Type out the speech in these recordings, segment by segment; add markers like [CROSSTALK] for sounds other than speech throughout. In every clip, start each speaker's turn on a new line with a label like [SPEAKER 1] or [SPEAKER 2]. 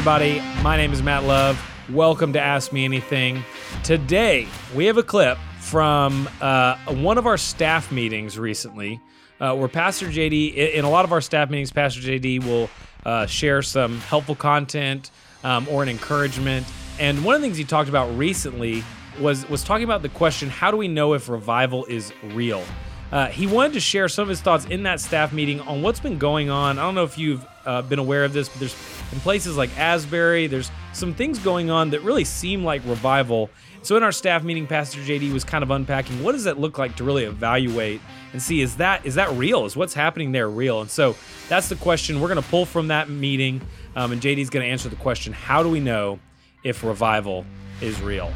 [SPEAKER 1] Everybody, my name is Matt Love. Welcome to Ask Me Anything. Today, we have a clip from uh, one of our staff meetings recently uh, where Pastor JD, in a lot of our staff meetings, Pastor JD will uh, share some helpful content um, or an encouragement. And one of the things he talked about recently was, was talking about the question how do we know if revival is real? Uh, he wanted to share some of his thoughts in that staff meeting on what's been going on. I don't know if you've uh, been aware of this, but there's in places like Asbury, there's some things going on that really seem like revival. So in our staff meeting, Pastor JD was kind of unpacking what does that look like to really evaluate and see is that is that real? Is what's happening there real? And so that's the question we're going to pull from that meeting, um, and JD's going to answer the question: How do we know if revival is real?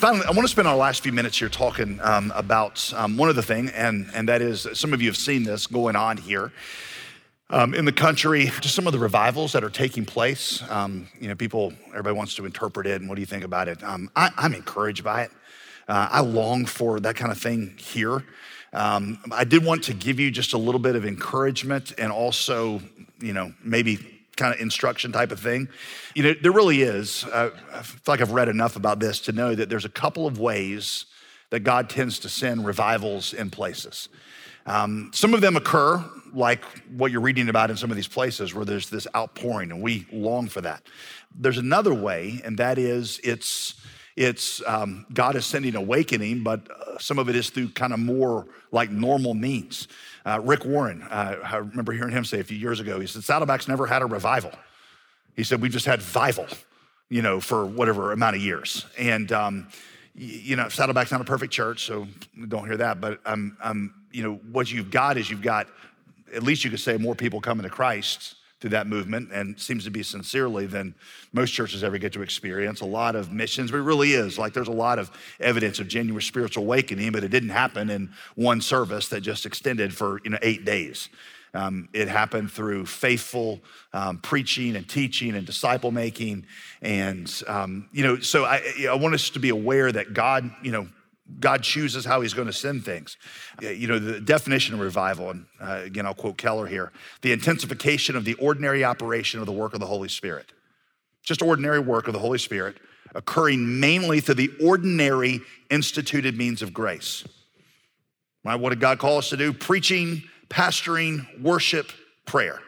[SPEAKER 2] Finally, I want to spend our last few minutes here talking um, about um, one other thing, and, and that is some of you have seen this going on here um, in the country, just some of the revivals that are taking place. Um, you know, people, everybody wants to interpret it, and what do you think about it? Um, I, am encouraged by it. Uh, I long for that kind of thing here. Um, I did want to give you just a little bit of encouragement and also, you know, maybe kind of instruction type of thing. You know, there really is. Uh, I feel like I've read enough about this to know that there's a couple of ways that God tends to send revivals in places. Um, some of them occur like what you're reading about in some of these places where there's this outpouring and we long for that. There's another way, and that is it's it's um, God is sending awakening, but uh, some of it is through kind of more like normal means. Uh, Rick Warren, uh, I remember hearing him say a few years ago, he said, Saddleback's never had a revival. He said, We've just had vival, you know, for whatever amount of years. And, um, you know, Saddleback's not a perfect church, so don't hear that. But, um, um, you know, what you've got is you've got, at least you could say, more people coming to Christ through that movement and seems to be sincerely than most churches ever get to experience. A lot of missions, but it really is like there's a lot of evidence of genuine spiritual awakening, but it didn't happen in one service that just extended for you know eight days. Um, it happened through faithful um, preaching and teaching and disciple making, and um, you know. So I, I want us to be aware that God, you know, God chooses how he's going to send things. You know, the definition of revival, and uh, again, I'll quote Keller here the intensification of the ordinary operation of the work of the Holy Spirit. Just ordinary work of the Holy Spirit occurring mainly through the ordinary instituted means of grace. Right? What did God call us to do? Preaching, pastoring, worship, prayer.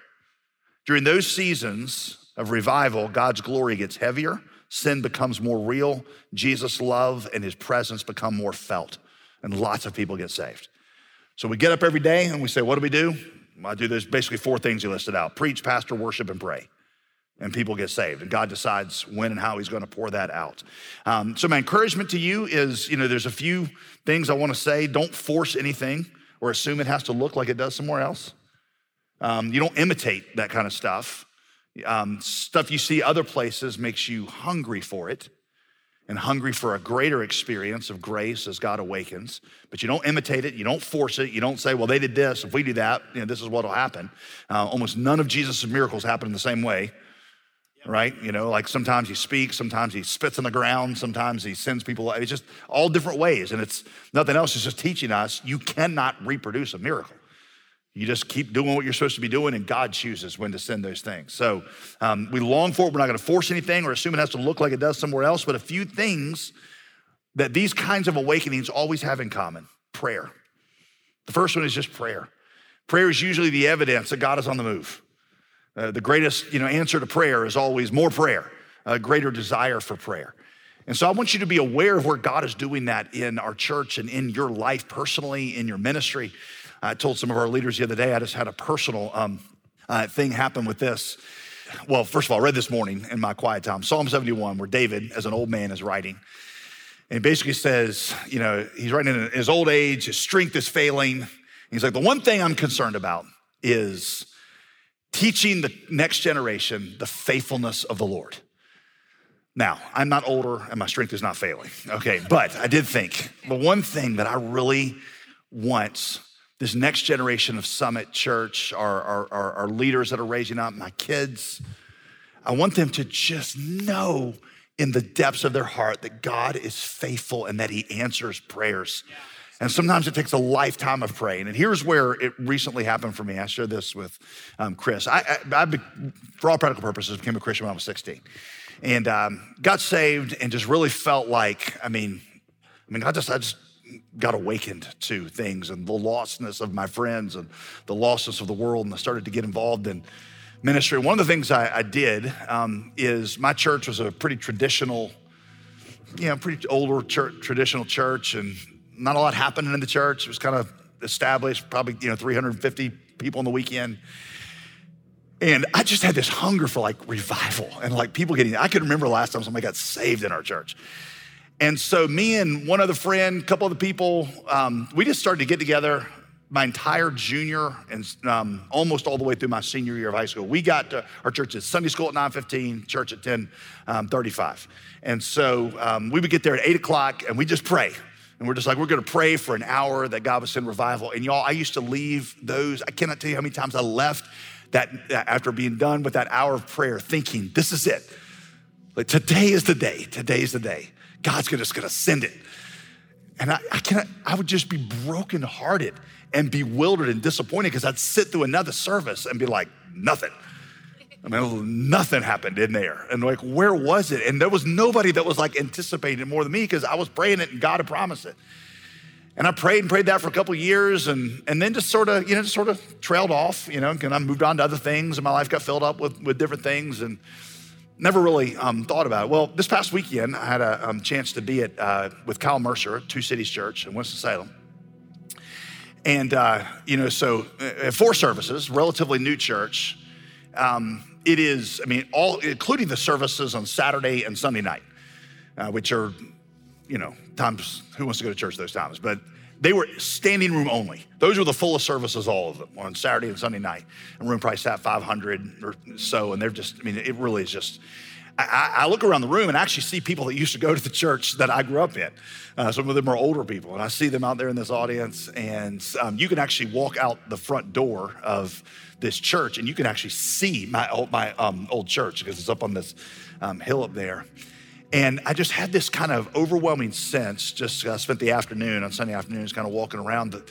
[SPEAKER 2] During those seasons of revival, God's glory gets heavier sin becomes more real, Jesus' love and his presence become more felt, and lots of people get saved. So we get up every day and we say, What do we do? I do there's basically four things he listed out preach, pastor, worship, and pray. And people get saved, and God decides when and how He's going to pour that out. Um, so, my encouragement to you is you know, there's a few things I want to say. Don't force anything or assume it has to look like it does somewhere else. Um, you don't imitate that kind of stuff. Um, stuff you see other places makes you hungry for it and hungry for a greater experience of grace as God awakens. But you don't imitate it, you don't force it, you don't say, well, they did this, if we do that, you know, this is what will happen. Uh, almost none of Jesus' miracles happen in the same way, right? You know, like sometimes he speaks, sometimes he spits on the ground, sometimes he sends people, it's just all different ways. And it's nothing else, it's just teaching us you cannot reproduce a miracle. You just keep doing what you're supposed to be doing, and God chooses when to send those things. So um, we long for it. We're not going to force anything or assume it has to look like it does somewhere else, but a few things that these kinds of awakenings always have in common prayer. The first one is just prayer. Prayer is usually the evidence that God is on the move. Uh, the greatest you know, answer to prayer is always more prayer, a greater desire for prayer. And so I want you to be aware of where God is doing that in our church and in your life personally, in your ministry. I told some of our leaders the other day, I just had a personal um, uh, thing happen with this. Well, first of all, I read this morning in my quiet time Psalm 71, where David, as an old man, is writing. And he basically says, you know, he's writing in his old age, his strength is failing. He's like, the one thing I'm concerned about is teaching the next generation the faithfulness of the Lord. Now, I'm not older and my strength is not failing, okay, but I did think the one thing that I really want this next generation of Summit Church, our, our, our, our leaders that are raising up, my kids, I want them to just know in the depths of their heart that God is faithful and that He answers prayers. And sometimes it takes a lifetime of praying. And here's where it recently happened for me. I shared this with um, Chris. I, I, I, for all practical purposes, became a Christian when I was 16 and um, got saved and just really felt like, I mean, I mean, I just, I just got awakened to things and the lostness of my friends and the lostness of the world. And I started to get involved in ministry. One of the things I, I did um, is my church was a pretty traditional, you know, pretty older church, traditional church, and not a lot happening in the church. It was kind of established, probably, you know, 350 people on the weekend. And I just had this hunger for like revival and like people getting, I can remember last time somebody got saved in our church. And so me and one other friend, a couple of the people, um, we just started to get together my entire junior and um, almost all the way through my senior year of high school. We got to our church at Sunday school at 9.15, church at 10.35. Um, and so um, we would get there at 8 o'clock and we just pray. And we're just like, we're gonna pray for an hour that God would send revival. And y'all, I used to leave those, I cannot tell you how many times I left that after being done with that hour of prayer, thinking, this is it. Like today is the day. Today is the day. God's just gonna send it. And I, I cannot, I would just be brokenhearted and bewildered and disappointed because I'd sit through another service and be like, nothing. I mean, nothing happened in there. And like, where was it? And there was nobody that was like anticipating more than me because I was praying it and God had promised it. And I prayed and prayed that for a couple years and, and then just sort of, you know, just sort of trailed off, you know, and I moved on to other things and my life got filled up with, with different things and never really um, thought about it. Well, this past weekend, I had a um, chance to be at, uh, with Kyle Mercer at Two Cities Church in Winston-Salem. And, uh, you know, so uh, four services, relatively new church. Um, it is, I mean, all, including the services on Saturday and Sunday night, uh, which are you know, times who wants to go to church those times, but they were standing room only. Those were the fullest services, all of them, on Saturday and Sunday night. And room price at 500 or so. And they're just, I mean, it really is just, I, I, look around the room and actually see people that used to go to the church that I grew up in. Uh, some of them are older people, and I see them out there in this audience. And um, you can actually walk out the front door of this church, and you can actually see my old, my um, old church because it's up on this um, hill up there. And I just had this kind of overwhelming sense. Just I spent the afternoon on Sunday afternoons kind of walking around. That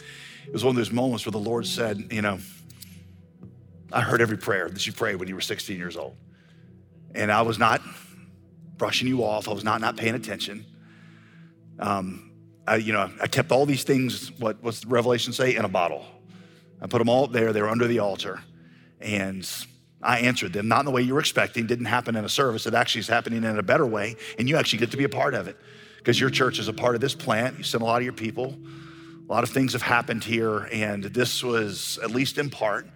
[SPEAKER 2] it was one of those moments where the Lord said, you know, I heard every prayer that you prayed when you were 16 years old. And I was not brushing you off. I was not not paying attention. Um, I, you know, I kept all these things, what, what's Revelation say, in a bottle. I put them all there. They were under the altar. And I answered them, not in the way you were expecting, didn't happen in a service. It actually is happening in a better way, and you actually get to be a part of it because your church is a part of this plant. You send a lot of your people. A lot of things have happened here, and this was, at least in part,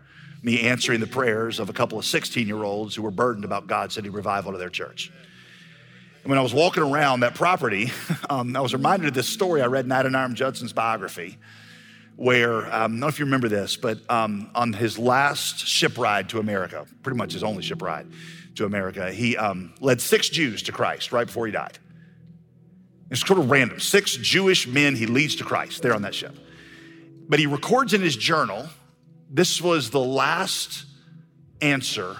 [SPEAKER 2] me answering the prayers of a couple of 16 year olds who were burdened about God sending revival to their church. And when I was walking around that property, [LAUGHS] um, I was reminded of this story I read in Adoniram Judson's biography where, um, I don't know if you remember this, but um, on his last ship ride to America, pretty much his only ship ride to America, he um, led six Jews to Christ right before he died. It's sort of random. Six Jewish men he leads to Christ there on that ship. But he records in his journal this was the last answer,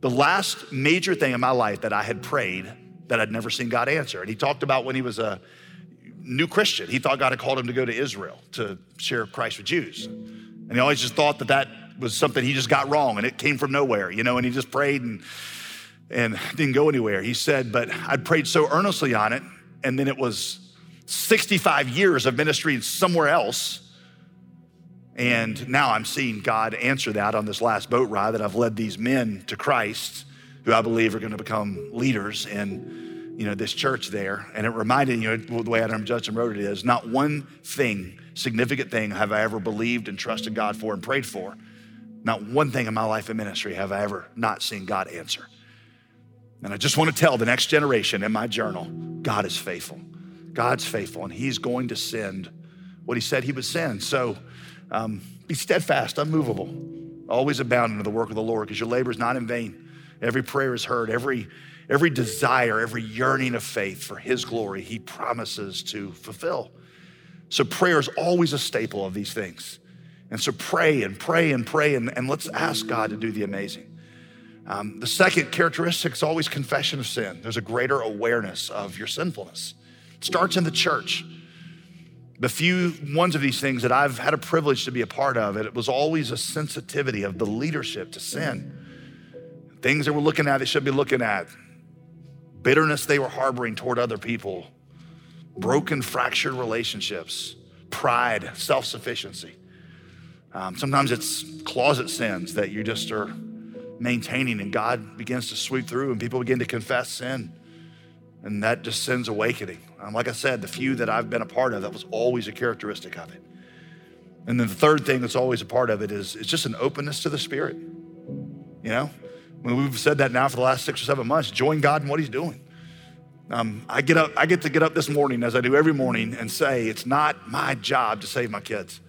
[SPEAKER 2] the last major thing in my life that I had prayed that I'd never seen God answer. And he talked about when he was a new Christian. He thought God had called him to go to Israel to share Christ with Jews. And he always just thought that that was something he just got wrong and it came from nowhere, you know, and he just prayed and, and didn't go anywhere. He said, but I'd prayed so earnestly on it, and then it was 65 years of ministry somewhere else. And now I'm seeing God answer that on this last boat ride that I've led these men to Christ, who I believe are going to become leaders in you know, this church there, and it reminded you know the way Adoniram Judson wrote it is not one thing, significant thing, have I ever believed and trusted God for and prayed for. Not one thing in my life and ministry have I ever not seen God answer. And I just want to tell the next generation in my journal, God is faithful. God's faithful, and He's going to send what He said He would send. So um, be steadfast, unmovable, always abounding in the work of the Lord, because your labor is not in vain. Every prayer is heard, every every desire, every yearning of faith for His glory, He promises to fulfill. So prayer is always a staple of these things. And so pray and pray and pray, and, and let's ask God to do the amazing. Um, the second characteristic is always confession of sin. There's a greater awareness of your sinfulness. It starts in the church. the few ones of these things that I've had a privilege to be a part of, it was always a sensitivity of the leadership to sin. Things they were looking at, they should be looking at. Bitterness they were harboring toward other people. Broken, fractured relationships. Pride, self sufficiency. Um, sometimes it's closet sins that you just are maintaining, and God begins to sweep through, and people begin to confess sin. And that just sends awakening. Um, like I said, the few that I've been a part of, that was always a characteristic of it. And then the third thing that's always a part of it is it's just an openness to the Spirit. You know, we've said that now for the last six or seven months, join God in what He's doing. Um, I get up, I get to get up this morning as I do every morning and say, it's not my job to save my kids.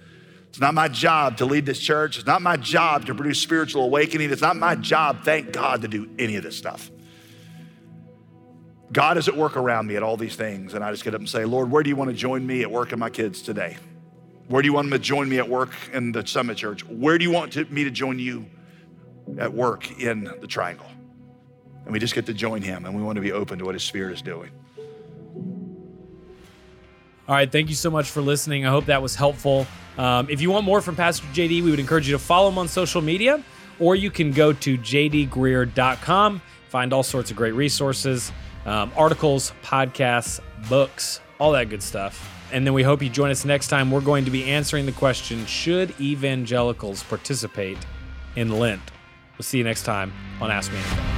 [SPEAKER 2] It's not my job to lead this church. It's not my job to produce spiritual awakening. It's not my job, thank God, to do any of this stuff. God is at work around me at all these things. And I just get up and say, Lord, where do you want to join me at work and my kids today? Where do you want them to join me at work in the Summit Church? Where do you want to, me to join you at work in the Triangle? And we just get to join him and we want to be open to what his spirit is doing.
[SPEAKER 1] All right, thank you so much for listening. I hope that was helpful. Um, if you want more from Pastor JD, we would encourage you to follow him on social media, or you can go to jdgreear.com, find all sorts of great resources um, articles, podcasts, books, all that good stuff. And then we hope you join us next time. We're going to be answering the question Should evangelicals participate in Lent? We'll see you next time on Ask Me Anything.